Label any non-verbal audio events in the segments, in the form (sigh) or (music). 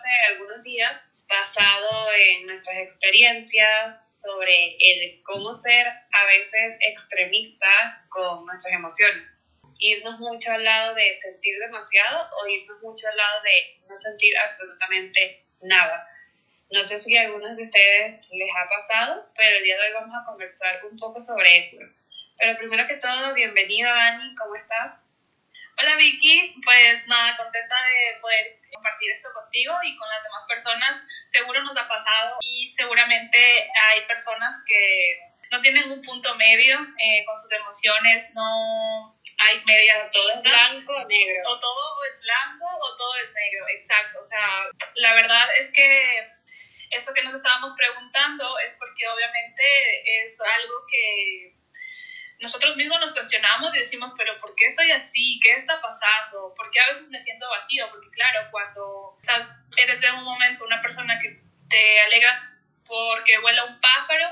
hace algunos días, basado en nuestras experiencias sobre el cómo ser a veces extremista con nuestras emociones. Irnos mucho al lado de sentir demasiado o irnos mucho al lado de no sentir absolutamente nada. No sé si a algunos de ustedes les ha pasado, pero el día de hoy vamos a conversar un poco sobre esto. Pero primero que todo, bienvenida Dani, ¿cómo estás? Hola Vicky, pues nada, contenta de poder compartir esto contigo y con las demás personas. Seguro nos ha pasado y seguramente hay personas que no tienen un punto medio eh, con sus emociones, no hay medias. Todo es blanco o negro. O todo es blanco o todo es negro, exacto. O sea, la verdad es que eso que nos estábamos preguntando es porque obviamente es algo que nosotros mismos nos cuestionamos y decimos, pero ¿por qué soy así? ¿Qué está pasando? ¿Por qué a veces me siento vacío? Porque claro, cuando estás, eres de un momento una persona que te alegras porque vuela un pájaro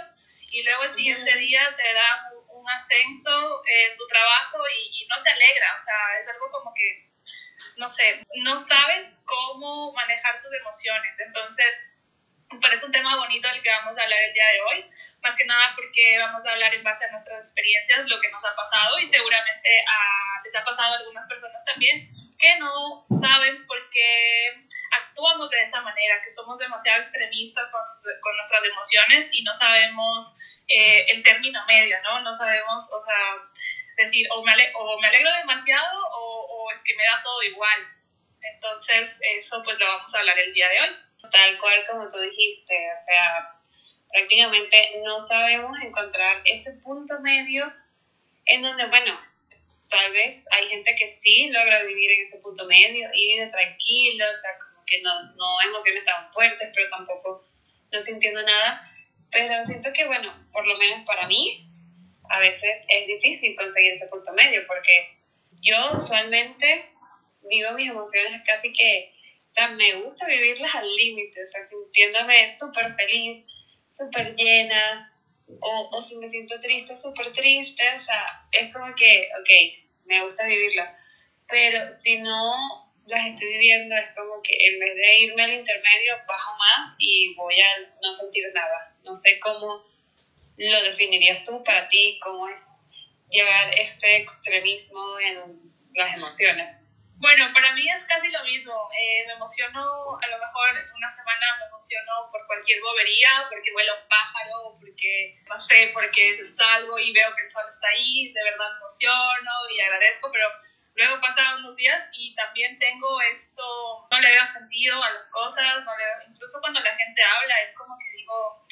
y luego el siguiente día te da un, ascenso en tu trabajo y, y, no te alegra, o sea, es algo como que, no sé, no sabes cómo manejar tus emociones. Entonces, parece un tema bonito el que vamos a hablar el día de hoy más que nada porque vamos a hablar en base a nuestras experiencias, lo que nos ha pasado y seguramente a, les ha pasado a algunas personas también que no saben por qué actuamos de esa manera, que somos demasiado extremistas con, con nuestras emociones y no sabemos eh, el término medio, ¿no? No sabemos, o sea, decir, o me, o me alegro demasiado o, o es que me da todo igual. Entonces, eso pues lo vamos a hablar el día de hoy. Tal cual como tú dijiste, o sea, prácticamente no sabemos encontrar ese punto medio en donde, bueno, tal vez hay gente que sí logra vivir en ese punto medio y vive tranquilo, o sea, como que no, no emociones tan fuertes, pero tampoco no sintiendo nada. Pero siento que, bueno, por lo menos para mí, a veces es difícil conseguir ese punto medio, porque yo usualmente vivo mis emociones casi que, o sea, me gusta vivirlas al límite, o sea, sintiéndome súper feliz, súper llena, o, o si me siento triste, súper triste, o sea, es como que, ok, me gusta vivirla, pero si no las estoy viviendo, es como que en vez de irme al intermedio, bajo más y voy a no sentir nada. No sé cómo lo definirías tú para ti, cómo es llevar este extremismo en las emociones. Bueno, para mí es casi lo mismo. Eh, me emociono, a lo mejor una semana me emociono por cualquier bobería, porque vuela un pájaro, porque, no sé, porque salgo y veo que el sol está ahí, de verdad emociono y agradezco, pero luego pasan unos días y también tengo esto, no le veo sentido a las cosas, no le, incluso cuando la gente habla es como que digo,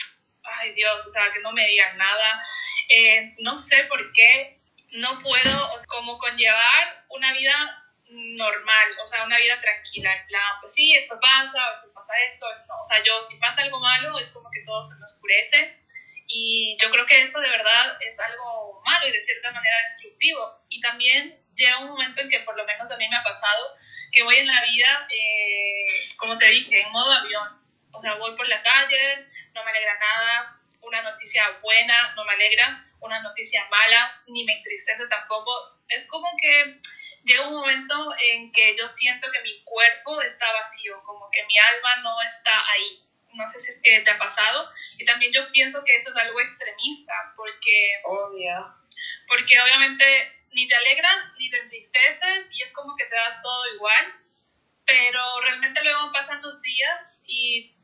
ay Dios, o sea, que no me digan nada. Eh, no sé por qué no puedo como conllevar una vida normal, o sea, una vida tranquila, en plan, pues sí, esto pasa, a veces pasa esto, no, o sea, yo si pasa algo malo es como que todo se me oscurece y yo creo que eso de verdad es algo malo y de cierta manera destructivo y también llega un momento en que por lo menos a mí me ha pasado que voy en la vida, eh, como te dije, en modo avión, o sea, voy por la calle, no me alegra nada, una noticia buena no me alegra, una noticia mala ni me entristece tampoco, es como que llega un momento en que yo siento que mi cuerpo está vacío, como que mi alma no está ahí. No sé si es que te ha pasado. Y también yo pienso que eso es algo extremista, porque... Obvio. Porque obviamente ni te alegras ni te entristeces y es como que te da todo igual. Pero realmente luego pasan los días y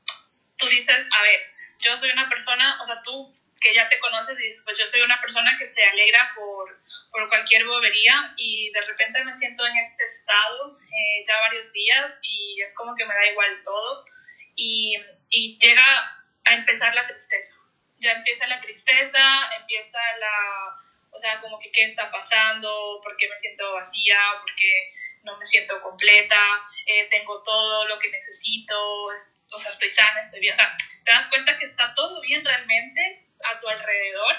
tú dices, a ver, yo soy una persona, o sea, tú que ya te conoces y dices, pues yo soy una persona que se alegra por, por cualquier bobería y de repente me siento en este estado eh, ya varios días y es como que me da igual todo y, y llega a empezar la tristeza. Ya empieza la tristeza, empieza la, o sea, como que qué está pasando, por qué me siento vacía, por qué no me siento completa, eh, tengo todo lo que necesito, o sea, estoy sana, estoy bien, o sea, te das cuenta que está todo bien realmente a tu alrededor,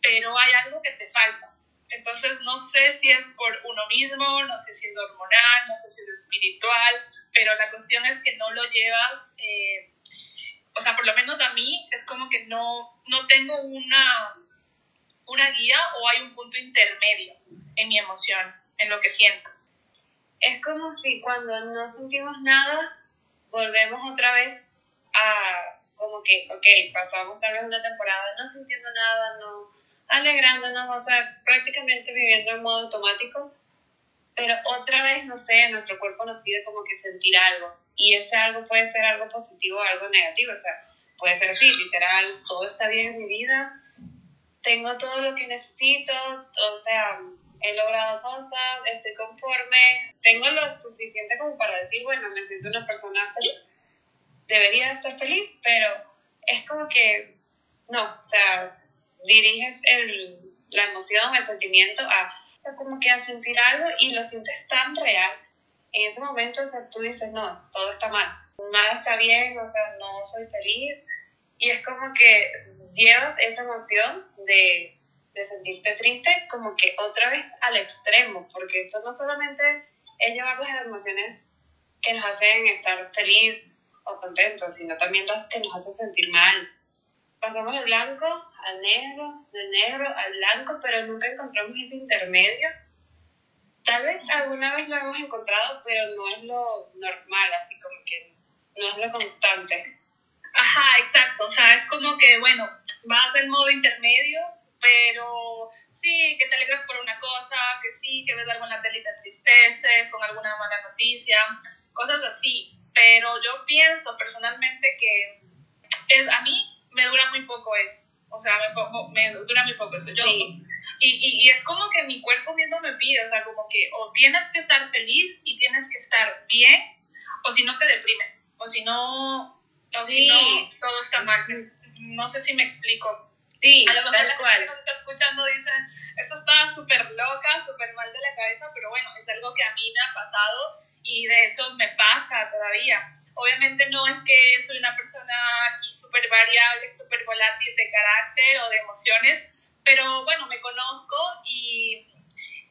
pero hay algo que te falta. Entonces no sé si es por uno mismo, no sé si es hormonal, no sé si es espiritual, pero la cuestión es que no lo llevas, eh, o sea, por lo menos a mí es como que no, no tengo una, una guía o hay un punto intermedio en mi, emoción, en lo que siento. Es como si cuando no sentimos nada, volvemos otra vez a como que, ok, pasamos tal vez una temporada no sintiendo nada, no alegrándonos, o sea, prácticamente viviendo en modo automático, pero otra vez, no sé, nuestro cuerpo nos pide como que sentir algo, y ese algo puede ser algo positivo o algo negativo, o sea, puede ser así, literal, todo está bien en mi vida, tengo todo lo que necesito, o sea, he logrado cosas, estoy conforme, tengo lo suficiente como para decir, bueno, me siento una persona feliz, debería estar feliz, pero es como que, no, o sea, diriges el, la emoción, el sentimiento a como que a sentir algo y lo sientes tan real. En ese momento, o sea, tú dices, no, todo está mal, nada está bien, o sea, no soy feliz. Y es como que llevas esa emoción de, de sentirte triste como que otra vez al extremo, porque esto no solamente es llevar las emociones que nos hacen estar feliz o contentos, sino también las que nos hacen sentir mal pasamos del blanco al negro, del negro al blanco, pero nunca encontramos ese intermedio. Tal vez alguna vez lo hemos encontrado, pero no es lo normal, así como que no es lo constante. Ajá, exacto. O sea, es como que, bueno, vas en modo intermedio, pero sí, que te alegras por una cosa, que sí, que ves algo en la tele y te con alguna mala noticia, cosas así. Pero yo pienso personalmente que es, a mí me dura muy poco eso. O sea, me, pongo, me dura muy poco eso. Yo, y, y, y, es como que mi cuerpo mismo me pide, o sea, como que o tienes que estar feliz y tienes que estar bien, o si no te deprimes, o si no, o si no, todo está mal. No sé si me explico. Sí, a lo mejor la gente que nos está escuchando dice, esto está súper loca, súper mal de la cabeza, pero bueno, es algo que a mí me ha pasado y de hecho me pasa todavía. Obviamente no es que soy una persona aquí súper variable, súper volátil de carácter o de emociones, pero bueno, me conozco y,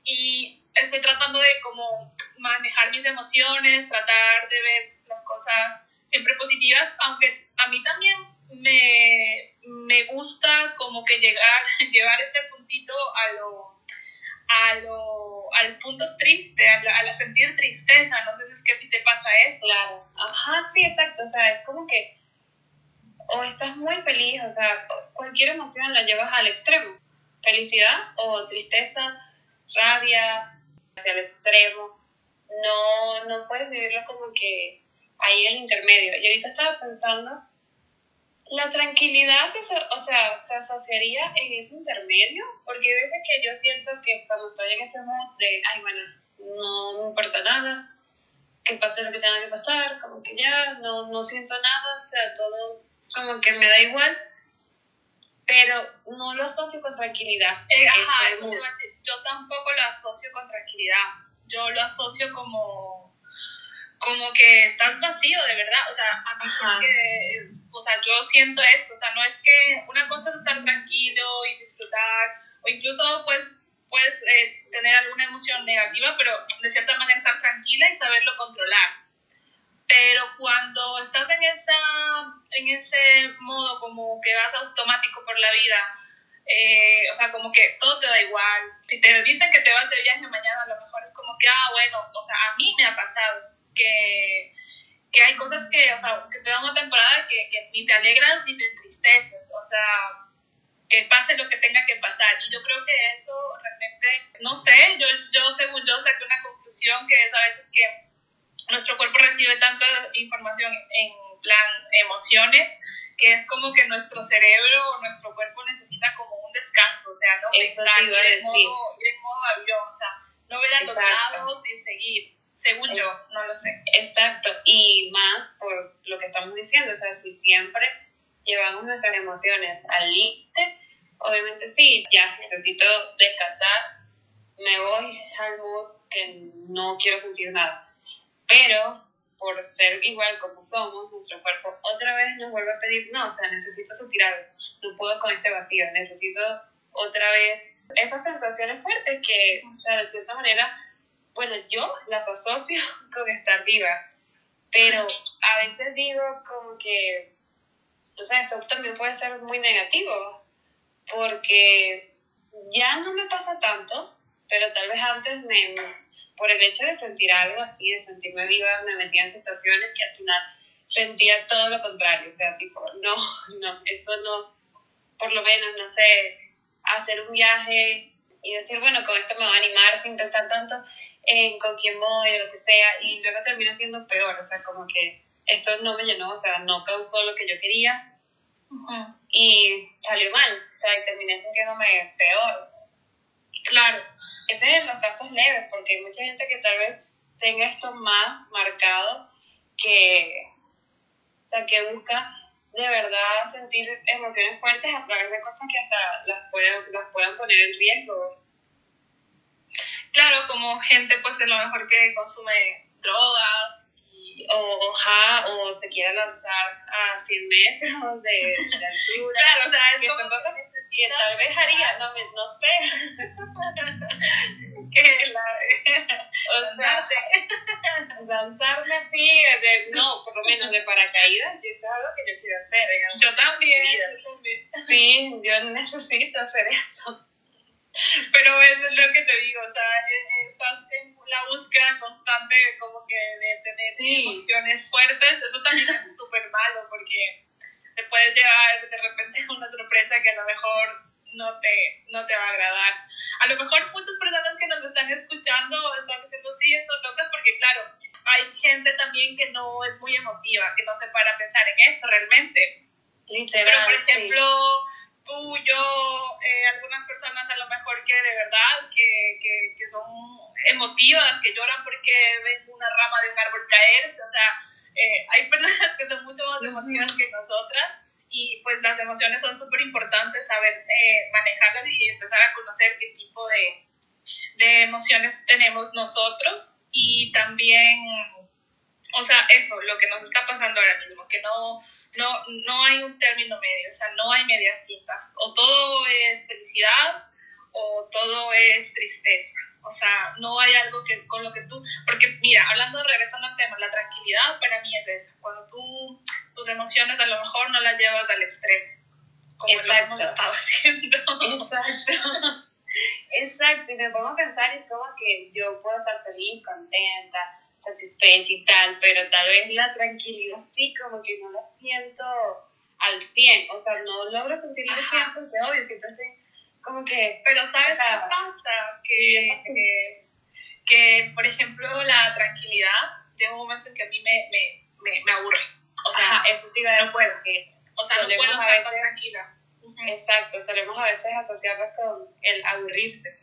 y estoy tratando de como manejar mis emociones, tratar de ver las cosas siempre positivas, aunque a mí también me, me gusta como que llegar, (laughs) llevar ese puntito a lo, a lo, al punto triste, a, la, a sentir tristeza, no sé si es que a ti te pasa eso. Claro, ajá, sí, exacto, o sea, es como que o estás muy feliz, o sea, cualquier emoción la llevas al extremo. Felicidad o tristeza, rabia, hacia el extremo. No, no puedes vivirlo como que ahí en el intermedio. Y ahorita estaba pensando, la tranquilidad, se, o sea, se asociaría en ese intermedio, porque desde que yo siento que cuando estoy en ese mood de, ay, bueno, no me importa nada, que pase lo que tenga que pasar, como que ya no, no siento nada, o sea, todo como que me da igual, pero no lo asocio con tranquilidad. Eh, ajá, eso te Yo tampoco lo asocio con tranquilidad. Yo lo asocio como, como que estás vacío, de verdad. O sea, a mí porque, o sea, yo siento eso. O sea, no es que una cosa es estar tranquilo y disfrutar, o incluso pues puedes eh, tener alguna emoción negativa, pero de cierta manera estar tranquila y saberlo controlar. Pero cuando estás en, esa, en ese modo como que vas automático por la vida, eh, o sea, como que todo te da igual. Si te dicen que te vas de viaje mañana, a lo mejor es como que, ah, bueno, o sea, a mí me ha pasado que, que hay cosas que, o sea, que te dan una temporada que, que ni te alegras ni te entristeces, o sea, que pase lo que tenga que pasar. Y yo creo que eso realmente, no sé, yo, yo según yo saqué una conclusión que es a veces que nuestro cuerpo recibe tanta información en plan emociones que es como que nuestro cerebro o nuestro cuerpo necesita como un descanso, o sea, no Eso iba a decir. Modo, ir en modo avión, o sea, no ver a los lados y seguir, según yo, no lo sé. Exacto, y más por lo que estamos diciendo, o sea, si siempre llevamos nuestras emociones al límite, obviamente sí, ya necesito descansar, me voy al mood que no quiero sentir nada pero por ser igual como somos, nuestro cuerpo otra vez nos vuelve a pedir, no, o sea, necesito sentir algo, no puedo con este vacío, necesito otra vez esas sensaciones fuertes que, o sea, de cierta manera, bueno, yo las asocio (laughs) con estar viva, pero a veces digo como que, o sea, esto también puede ser muy negativo, porque ya no me pasa tanto, pero tal vez antes me, por el hecho de sentir algo así, de sentirme viva, me metía en situaciones que al final sentía todo lo contrario, o sea, tipo, no, (laughs) no, esto no, por lo menos, no sé, hacer un viaje y decir, bueno, con esto me va a animar sin pensar tanto en con quién voy o lo que sea, y luego termina siendo peor, o sea, como que esto no me llenó, o sea, no causó lo que yo quería y salió mal, o sea, y terminé sintiéndome peor. Claro, ese es en los casos leves, porque hay mucha gente que tal vez tenga esto más marcado que, o sea, que busca de verdad sentir emociones fuertes a través de cosas que hasta las puedan, las puedan poner en riesgo. Claro, como gente pues a lo mejor que consume drogas, o, o, o se quiere lanzar a 100 metros de, de altura. (laughs) Claro, o sea, es que como son cosas que tal vez haría, no, me, no sé. (laughs) que la, (laughs) o sea, lanzarme así, de, no, por lo menos de paracaídas, yo eso es algo que yo quiero hacer. En yo también. Sí, yo necesito hacer eso. Pero es lo que te digo, o sea, estás en la búsqueda constante como que de tener emociones fuertes, eso también es súper malo porque te puedes llevar de repente una sorpresa que a lo mejor no te, no te va a agradar. A lo mejor muchas personas que nos están escuchando están diciendo, sí, esto tocas, porque claro, hay gente también que no es muy emotiva, que no se para a pensar en eso realmente. Literal, Pero, por ejemplo, tú, yo, eh, algunas personas a lo mejor que de verdad, que, que, que son emotivas, que lloran porque ven una rama de un árbol caerse, o sea, eh, hay personas que son mucho más emotivas que nosotras y pues las emociones son súper importantes, saber eh, manejarlas y empezar a conocer qué tipo de, de emociones tenemos nosotros y también, o sea, eso, lo que nos está pasando ahora mismo, que no no, no hay un término medio, o sea, no hay medias tintas. O todo es felicidad o todo es tristeza. O sea, no hay algo que con lo que tú, porque mira, hablando, regresando al tema, la tranquilidad para mí es eso, cuando tú tus emociones a lo mejor no las llevas al extremo, como Exacto. lo hemos estado (laughs) haciendo. Exacto. Exacto, y me pongo a pensar, es como que yo puedo estar feliz, contenta, satisfecha y tal, pero tal vez la tranquilidad sí como que no la siento al 100, o sea, no logro sentirla al 100 porque obvio, siempre estoy como que... Pero ¿sabes o sea, qué pasa? Que, que, que, por ejemplo, la tranquilidad llega un momento en que a mí me, me, me, me aburre. O sea, Ajá, eso te iba a decir, no puedo. que o sea, no puedo estar veces- tranquila. Exacto, solemos a veces asociarlas con el aburrirse.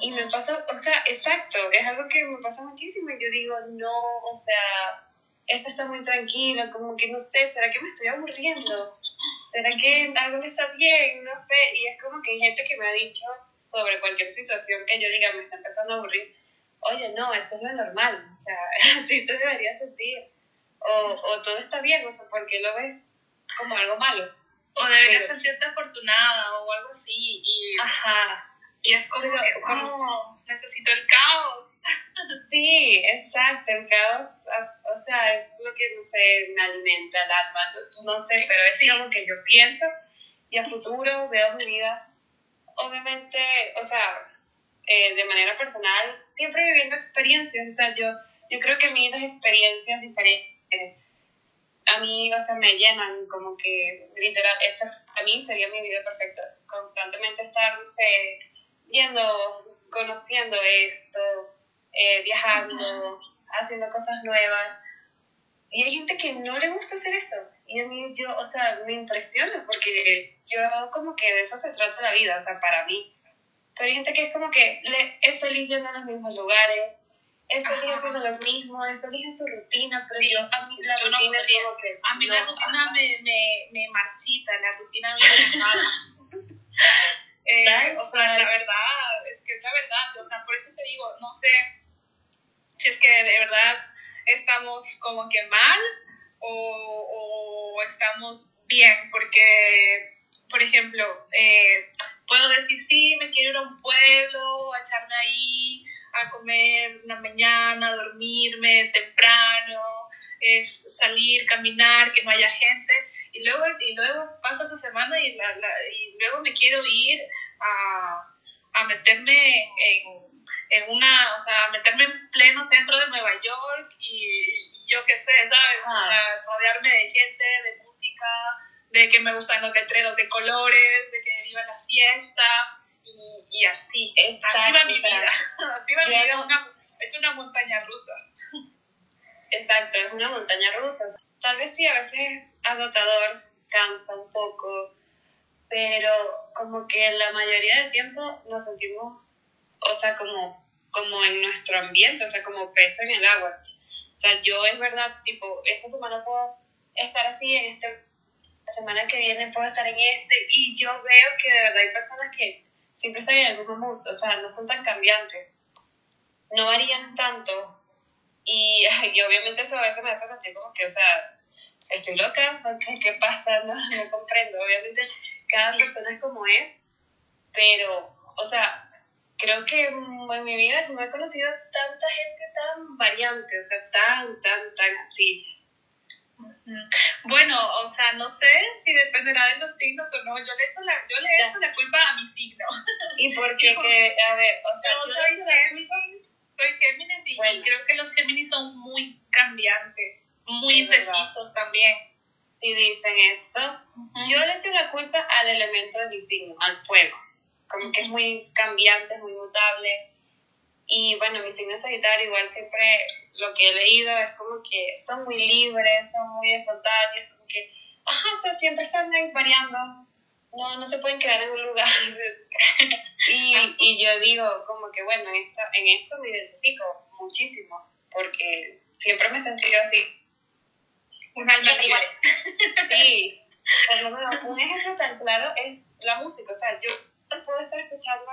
Y me pasa, o sea, exacto, es algo que me pasa muchísimo y yo digo, no, o sea, esto está muy tranquilo, como que no sé, ¿será que me estoy aburriendo? ¿Será que algo no está bien? No sé, y es como que hay gente que me ha dicho sobre cualquier situación que yo diga, me está empezando a aburrir, oye, no, eso es lo normal, o sea, (laughs) así te deberías sentir. O, o todo está bien, o sea, ¿por qué lo ves como algo malo? O deberías Pero sentirte afortunada o algo así. Y, Ajá, y es como que, por- oh, necesito el caos. Sí, exacto, el caos, ah, o sea, es lo que, no sé, me alimenta el alma, no, no sé, pero es como que yo pienso y a futuro veo mi vida, obviamente, o sea, eh, de manera personal, siempre viviendo experiencias, o sea, yo, yo creo que a mí las experiencias diferentes, a mí, o sea, me llenan como que, literal, eso a mí sería mi vida perfecta, constantemente estar, no sé, yendo, conociendo esto, eh, viajando, haciendo cosas nuevas. Y hay gente que no le gusta hacer eso. Y a mí, yo, o sea, me impresiona porque yo como que de eso se trata la vida, o sea, para mí. Pero hay gente que es como que le, es feliz yendo a los mismos lugares, es feliz haciendo lo mismo, es feliz en su rutina, pero Sí, yo, a mí la yo no rutina es como que... A mí la no, rutina ajá. me, me, me marchita, la rutina me enojada. (laughs) eh, o sea, la verdad, es que es la verdad. O sea, por eso te digo, no sé es que de verdad estamos como que mal o, o estamos bien, porque, por ejemplo, eh, puedo decir, sí, me quiero ir a un pueblo, a echarme ahí, a comer una mañana, a dormirme temprano, es salir, caminar, que no haya gente, y luego, y luego pasa esa semana y, la, la- y luego me quiero ir a, a meterme en, en una, o sea, meterme en pleno centro de Nueva York y, yo qué sé, ¿sabes? O sea, rodearme de gente, de música, de que me gustan los letreros de colores, de que viva la fiesta y, y así. Exacto, así va mi vida. (laughs) Así va mi vida, una, es una montaña rusa. Exacto, es una montaña rusa. Tal vez sí, a veces es agotador, cansa un poco, pero como que la mayoría del tiempo nos sentimos, o sea, como, como en nuestro ambiente, o sea, como peso en el agua. O sea, yo es verdad, tipo, esta semana puedo estar así, en este, la semana que viene puedo estar en este, y yo veo que de verdad hay personas que siempre están en el mismo mood, o sea, no son tan cambiantes, no varían tanto, y, (laughs) y obviamente eso a veces me hace sentir como que, o sea, estoy loca, ¿qué, qué pasa? (laughs) No, no comprendo, obviamente cada persona es como es, pero, o sea, creo que en mi vida no he conocido tanta gente tan variante, o sea, tan, tan, tan así. Bueno, o sea, no sé si dependerá de los signos o no. Yo le echo la, yo le echo la culpa a mi signo. (laughs) ¿Y por qué? que, a ver, o sea, yo, soy Géminis, soy Géminis y, creo que los Géminis son muy cambiantes, muy indecisos también. Y dicen eso. Yo le echo la culpa al elemento de mi signo, al fuego. Como que es muy cambiante, muy mutable. Y bueno, mi signo Sagitario igual siempre lo que he leído es como que son muy libres, son muy espontáneos, como que, ajá, o sea, siempre están ahí variando, no, no se pueden quedar en un lugar. (laughs) y, y yo digo, como que bueno, en esto, en esto me identifico muchísimo, porque siempre me he sentido así. (laughs) Sí, por lo menos un ejemplo tan claro es la música, o sea, yo puedo estar escuchando,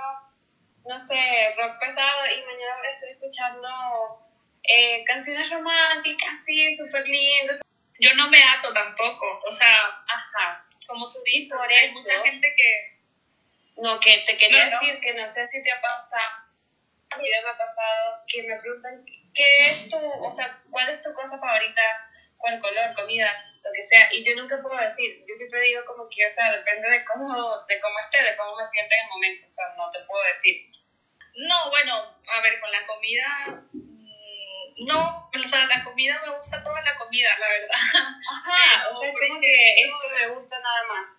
no sé, rock pesado y mañana estoy escuchando eh, canciones románticas, sí, súper lindas. Yo no me ato tampoco, o sea, ajá, como tú dices, hay mucha gente que... No, que te quería decir que no sé si te ha pasado, a mí me ha pasado que me preguntan, ¿qué es tu, o sea, cuál es tu cosa favorita? ¿Cuál color, comida, lo que sea? Y yo nunca puedo decir, yo siempre digo como que, o sea, depende de cómo, de cómo esté, de cómo me sienta en el momento, o sea, no te puedo decir. No, bueno, a ver, con la comida no, o sea, la comida me gusta toda la comida, la verdad. (laughs) Ajá, o sea, es como que esto me gusta nada más.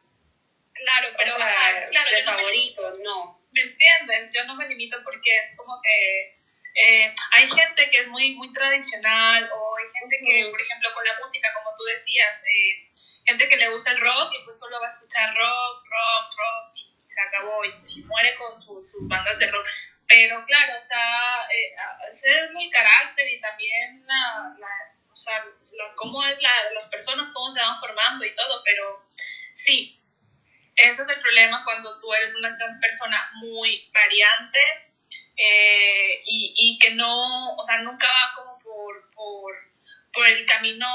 Claro, pero o sea, claro, de favorito, no. ¿Me entiendes? Yo no me limito porque es como que eh, hay gente que es muy, muy tradicional o gente que, por ejemplo, con la música, como tú decías, eh, gente que le gusta el rock y pues solo va a escuchar rock, rock, rock y, se acabó y, muere con sus bandas de rock. Pero claro, o sea, eh, ese es el carácter y también la, o sea, cómo es la, las personas, cómo se van formando y todo, pero sí, ese es el problema cuando tú eres una persona muy variante eh, y, y, que no, o sea, nunca va como por, por el camino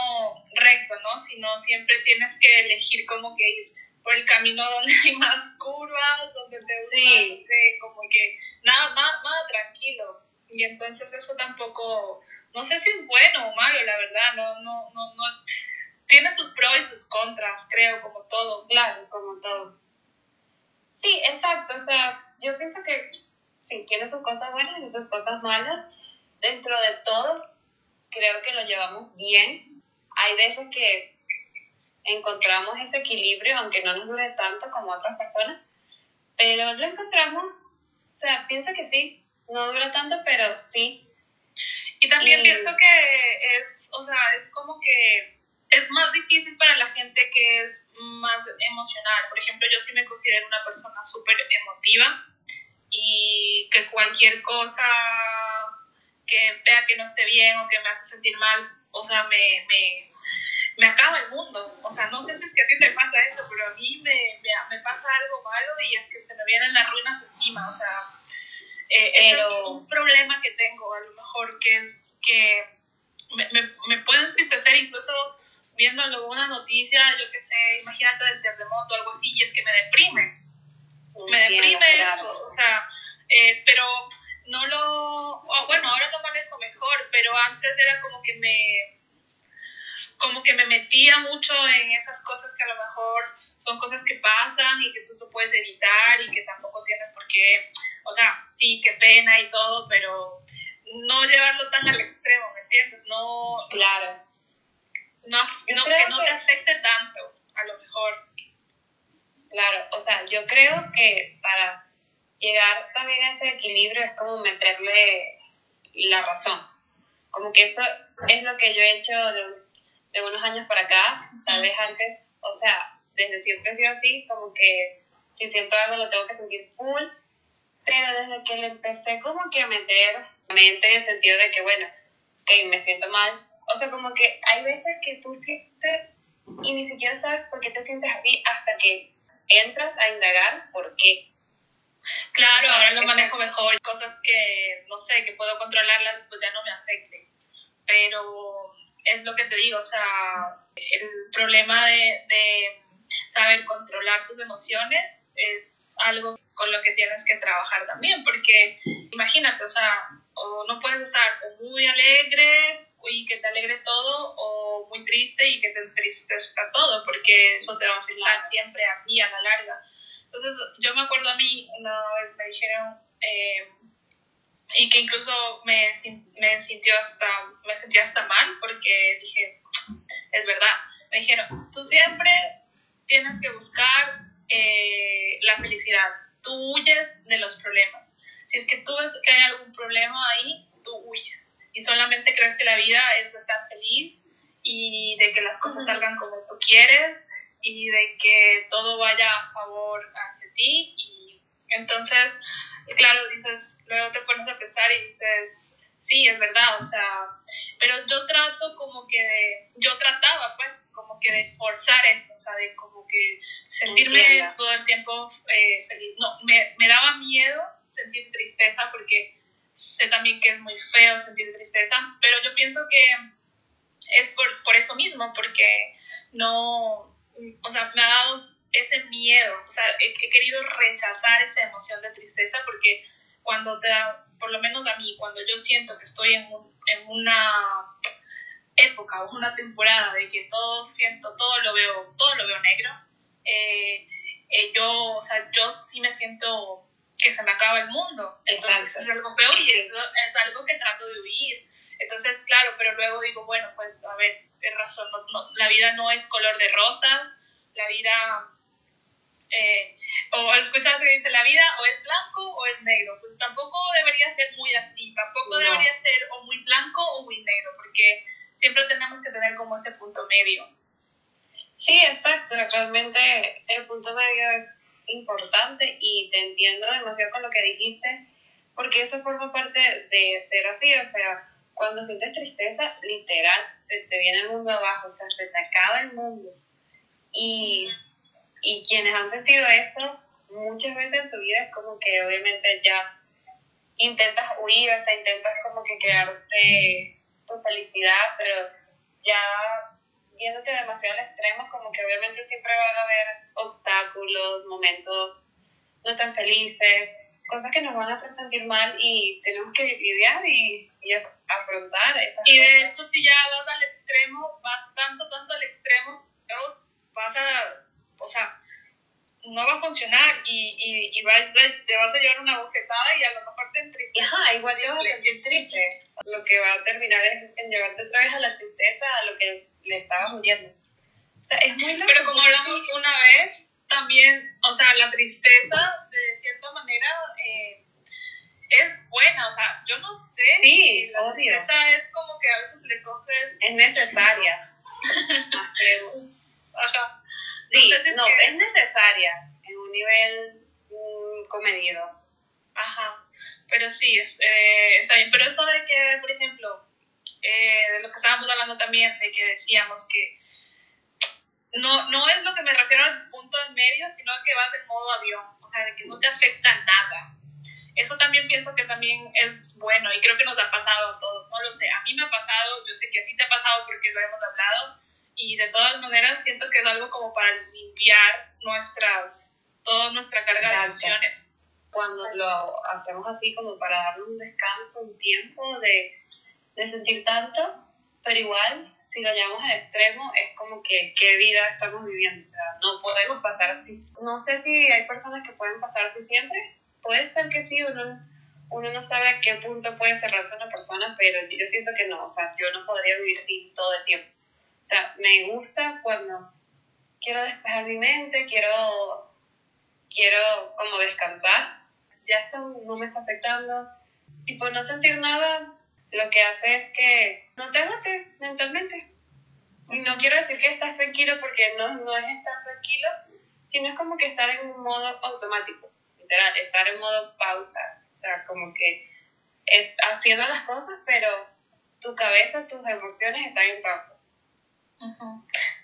recto, ¿no? Sino siempre tienes que elegir como que ir por el camino donde hay más curvas, donde te gusta, sí. no sé, como que nada, nada, nada tranquilo. Y entonces eso tampoco, no sé si es bueno o malo, la verdad, no, no, no, no. Tiene sus pros y sus contras, creo, como todo. Claro, como todo. Sí, exacto, o sea, yo pienso que sí, tiene sus cosas buenas y sus cosas malas. Dentro de todos, creo que lo llevamos bien. Hay veces que es encontramos ese equilibrio, aunque no nos dure tanto como otras personas, pero lo encontramos, o sea, pienso que sí, no dura tanto, pero sí. Y también pienso que es, o sea, es como que es más difícil para la gente que es más emocional. Por ejemplo, yo sí me considero una persona súper emotiva y que cualquier cosa que vea que no esté bien o que me hace sentir mal, o sea, me, me me acaba el mundo. O sea, no sé si es que a ti te pasa eso, pero a mí me, me, pasa algo malo y es que se me vienen las ruinas encima. O sea, eh, es un problema que tengo, a lo mejor, que es que me, me, me puede entristecer incluso viendo alguna noticia, yo qué sé, imagínate del terremoto o algo así, y es que me deprime. Me deprime eso, o sea, eh, pero no lo, bueno, ahora lo manejo mejor, pero antes era como que me, como que me metía mucho en esas cosas que a lo mejor son cosas que pasan y que tú, tú puedes evitar y que tampoco tienes por qué o sea, sí, qué pena y todo, pero no llevarlo tan al extremo, ¿me entiendes? No, claro. No, no que no te afecte tanto, a lo mejor. Claro, o sea, yo creo que para llegar también a ese equilibrio es como meterle la razón. Como que eso es lo que yo he hecho de, de unos años para acá, tal vez antes, o sea, desde siempre he sido así, como que si siento algo lo tengo que sentir full, pero desde que le empecé como que a meter mente en el sentido de que, bueno, que me siento mal, o sea, como que hay veces que tú sientes y ni siquiera sabes por qué te sientes así hasta que entras a indagar por qué. Claro, ahora lo manejo mejor. Cosas que, no sé, que puedo controlarlas, pues ya no me afecten. Pero es lo que te digo, o sea, el problema de, de saber controlar tus emociones es algo con lo que tienes que trabajar también, porque imagínate, o sea, o no puedes estar muy alegre y que te alegre todo, o muy triste y que te entristezca todo, porque eso te va a afectar siempre a ti a la larga. Entonces, yo me acuerdo a mí, una vez me dijeron, eh, y que incluso me, me, sintió hasta, me sentí hasta mal, porque dije, es verdad, me dijeron, tú siempre tienes que buscar eh, la felicidad, tú huyes de los problemas. Si es que tú ves que hay algún problema ahí, tú huyes. Y solamente crees que la vida es de estar feliz y de que las cosas salgan como tú quieres y de que todo vaya a favor hacia ti. Y entonces, claro, dices, luego te pones a pensar y dices, sí, es verdad, o sea, pero yo trato como que de, yo trataba pues como que de forzar eso, o sea, de como que sentirme todo el tiempo eh, feliz. No, me, me daba miedo sentir tristeza porque sé también que es muy feo sentir tristeza, pero yo pienso que es por, por eso mismo, porque no, o sea, me ha dado ese miedo, o sea, he, he, querido rechazar esa emoción de tristeza porque cuando te da, por lo menos a mí, cuando yo siento que estoy en, un, en una época o una temporada de que todo siento, todo lo veo, todo lo veo negro, eh, eh, yo, o sea, yo sí me siento que se me acaba el mundo. Entonces es algo peor y es, es, algo que trato de huir. Entonces, claro, pero luego digo, bueno, pues a ver, es razón, no, la vida no es color de rosas, la vida, eh, o escuchas que dice, la vida o es blanco o es negro, pues tampoco debería ser muy así, tampoco debería ser o muy blanco o muy negro, porque siempre tenemos que tener como ese punto medio. Sí, exacto, realmente el punto medio es importante y te entiendo demasiado con lo que dijiste, porque eso forma parte de ser así, o sea, cuando sientes tristeza, literal, se te viene el mundo abajo, o sea, se te acaba el mundo. Y, y quienes han sentido eso, muchas veces en su vida es como que obviamente ya intentas huir, o sea, intentas como que crearte tu felicidad, pero ya viéndote demasiado al extremo, como que obviamente siempre van a haber obstáculos, momentos no tan felices, cosas que nos van a hacer sentir mal y tenemos que lidiar y, y afrontar esas Y de hecho, si ya vas al extremo, vas tanto, tanto al extremo, vas a, o sea, no va a funcionar y, y, y vas, te vas a llevar una bofetada y a lo mejor te entristeces. Ajá, igual te vas a sentir triste. Lo que va a terminar es en llevarte otra vez a la tristeza, a lo que le estabas huyendo. O sea, es muy Pero como hablamos una vez, también, o sea, la tristeza, de cierta manera, eh, es buena, o sea, yo no sé. Sí, la tristeza es como que a veces le coges. Es necesaria. (laughs) Ajá. Sí, no, es, necesaria en un nivel mm, comedido. Ajá. Pero sí, es, eh, está bien. Pero eso de que, por ejemplo, eh, de lo que estábamos hablando también, de que decíamos que no, no es lo que me refiero al punto en medio, sino que vas en modo avión, o sea, de que no te afecta nada. Eso también pienso que también es bueno y creo que nos ha pasado a todos, no lo sé, a mí me ha pasado, yo sé que a ti te ha pasado porque lo hemos hablado y de todas maneras siento que es algo como para limpiar nuestras, toda nuestra carga de emociones. Cuando lo hacemos así como para darle un descanso, un tiempo de, de sentir tanto, pero igual si lo llevamos al extremo, es como que qué vida estamos viviendo. O sea, no podemos pasar así. No sé si hay personas que pueden pasar así siempre, puede ser que sí, uno, uno no sabe a qué punto puede cerrarse una persona, pero yo siento que no, o sea, yo no podría vivir así todo el tiempo. O sea, me gusta cuando quiero despejar mi mente, quiero, quiero como descansar, ya esto no me está afectando. Y por no sentir nada, lo que hace es que no te agotes mentalmente. Y no quiero decir que estás tranquilo porque no, no es estar tranquilo, sino es como que estar en un modo automático, literal, estar en modo pausa. O sea, como que es haciendo las cosas, pero tu cabeza, tus emociones están en pausa.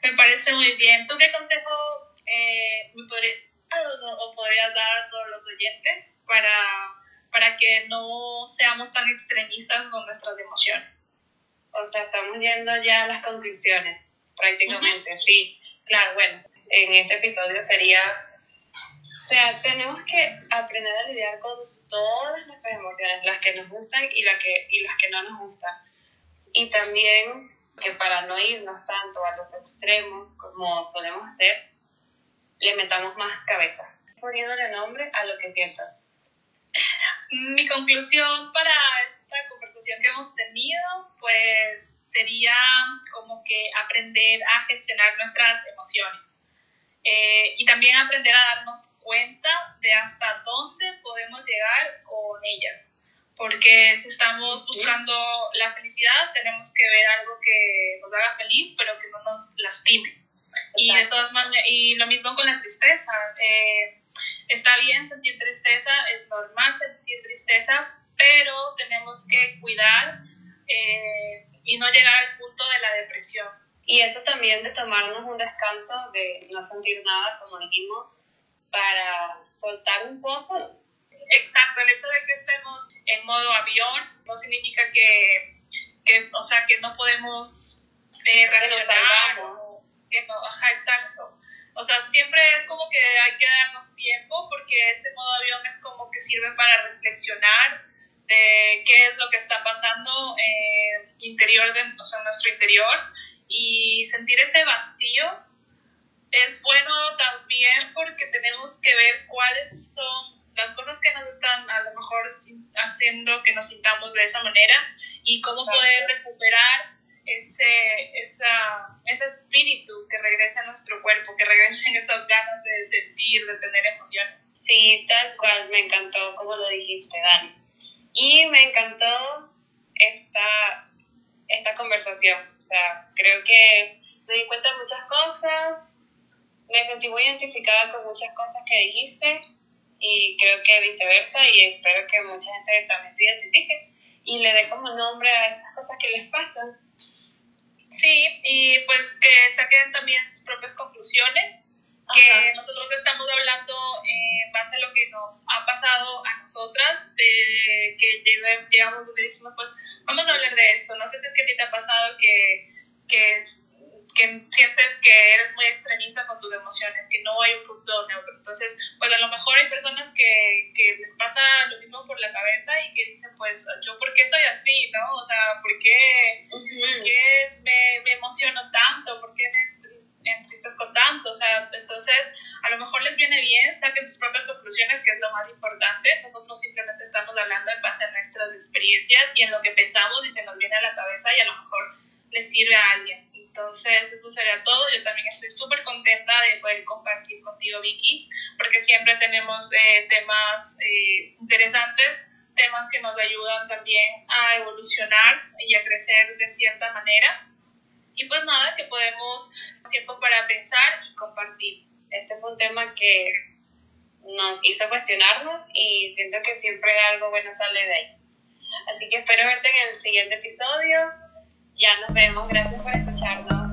Me parece muy bien. ¿Tú qué consejo eh, me podrías o podrías dar a todos los oyentes para, para que no seamos tan extremistas con nuestras emociones? O sea, estamos yendo ya a las conclusiones, prácticamente, sí. Claro, bueno, en este episodio sería, o sea, tenemos que aprender a lidiar con todas nuestras emociones, las que nos gustan y, la que, y las que no nos gustan. Y también que para no irnos tanto a los extremos como solemos hacer, le metamos más cabeza, poniéndole nombre a lo que siento. Mi conclusión para esta conversación que hemos tenido, pues sería como que aprender a gestionar nuestras emociones eh, y también aprender a darnos cuenta de hasta dónde podemos llegar con ellas porque si estamos buscando la felicidad, tenemos que ver algo que nos haga feliz, pero que no nos lastime. Y de todas maneras, y lo mismo con la tristeza. Eh, está bien sentir tristeza, es normal sentir tristeza, pero tenemos que cuidar eh, y no llegar al punto de la depresión. Y eso también de tomarnos un descanso, de no sentir nada, como dijimos, para soltar un poco. Exacto, el hecho de que estemos en modo avión, no significa que, que o sea, que no podemos eh, reaccionar. Que no, ajá, exacto. O sea, siempre es como que hay que darnos tiempo porque ese modo avión es como que sirve para reflexionar de qué es lo que está pasando en interior de, o sea, en nuestro interior y sentir ese vacío es bueno también porque tenemos que ver cuáles son las cosas que nos están a lo mejor haciendo que nos sintamos de esa manera y cómo poder recuperar ese, esa, ese espíritu que regrese a nuestro cuerpo, que regresen esas ganas de sentir, de tener emociones. Sí, tal cual, me encantó como lo dijiste, Dani. Y me encantó esta, esta conversación, o sea, creo que me di cuenta de muchas cosas, me sentí muy identificada con muchas cosas que dijiste y creo que viceversa y espero que mucha gente también se identifique y le dé como nombre a estas cosas que les pasan. Sí, y pues que saquen también sus propias conclusiones, que nosotros estamos hablando en base a lo que nos ha pasado a nosotras, de que llegamos donde dijimos, pues vamos a hablar de esto. No sé si es que a ti te ha pasado que, que que sientes que eres muy extremista con tus emociones, que no hay un punto neutro. Entonces, pues a lo mejor hay personas que, que les pasa lo mismo por la cabeza y que dicen, pues, ¿yo por qué soy así? ¿No? O sea, ¿por qué, me, me, emociono tanto? ¿Por qué me entristezco tanto? O sea, entonces, a lo mejor les viene bien, saquen sus propias conclusiones, que es lo más importante. Nosotros simplemente estamos hablando en base a nuestras experiencias y en lo que pensamos y se nos viene a la cabeza y a lo mejor les sirve a alguien. Entonces, eso sería todo. Yo también estoy súper contenta de poder compartir contigo, Vicky, porque siempre tenemos eh, temas eh, interesantes, temas que nos ayudan también a evolucionar y a crecer de cierta manera. Y pues nada, que podemos tiempo para pensar y compartir. Este fue un tema que nos hizo cuestionarnos y siento que siempre algo bueno sale de ahí. Así que espero verte en el siguiente episodio. Ya nos vemos. Gracias por escucharnos.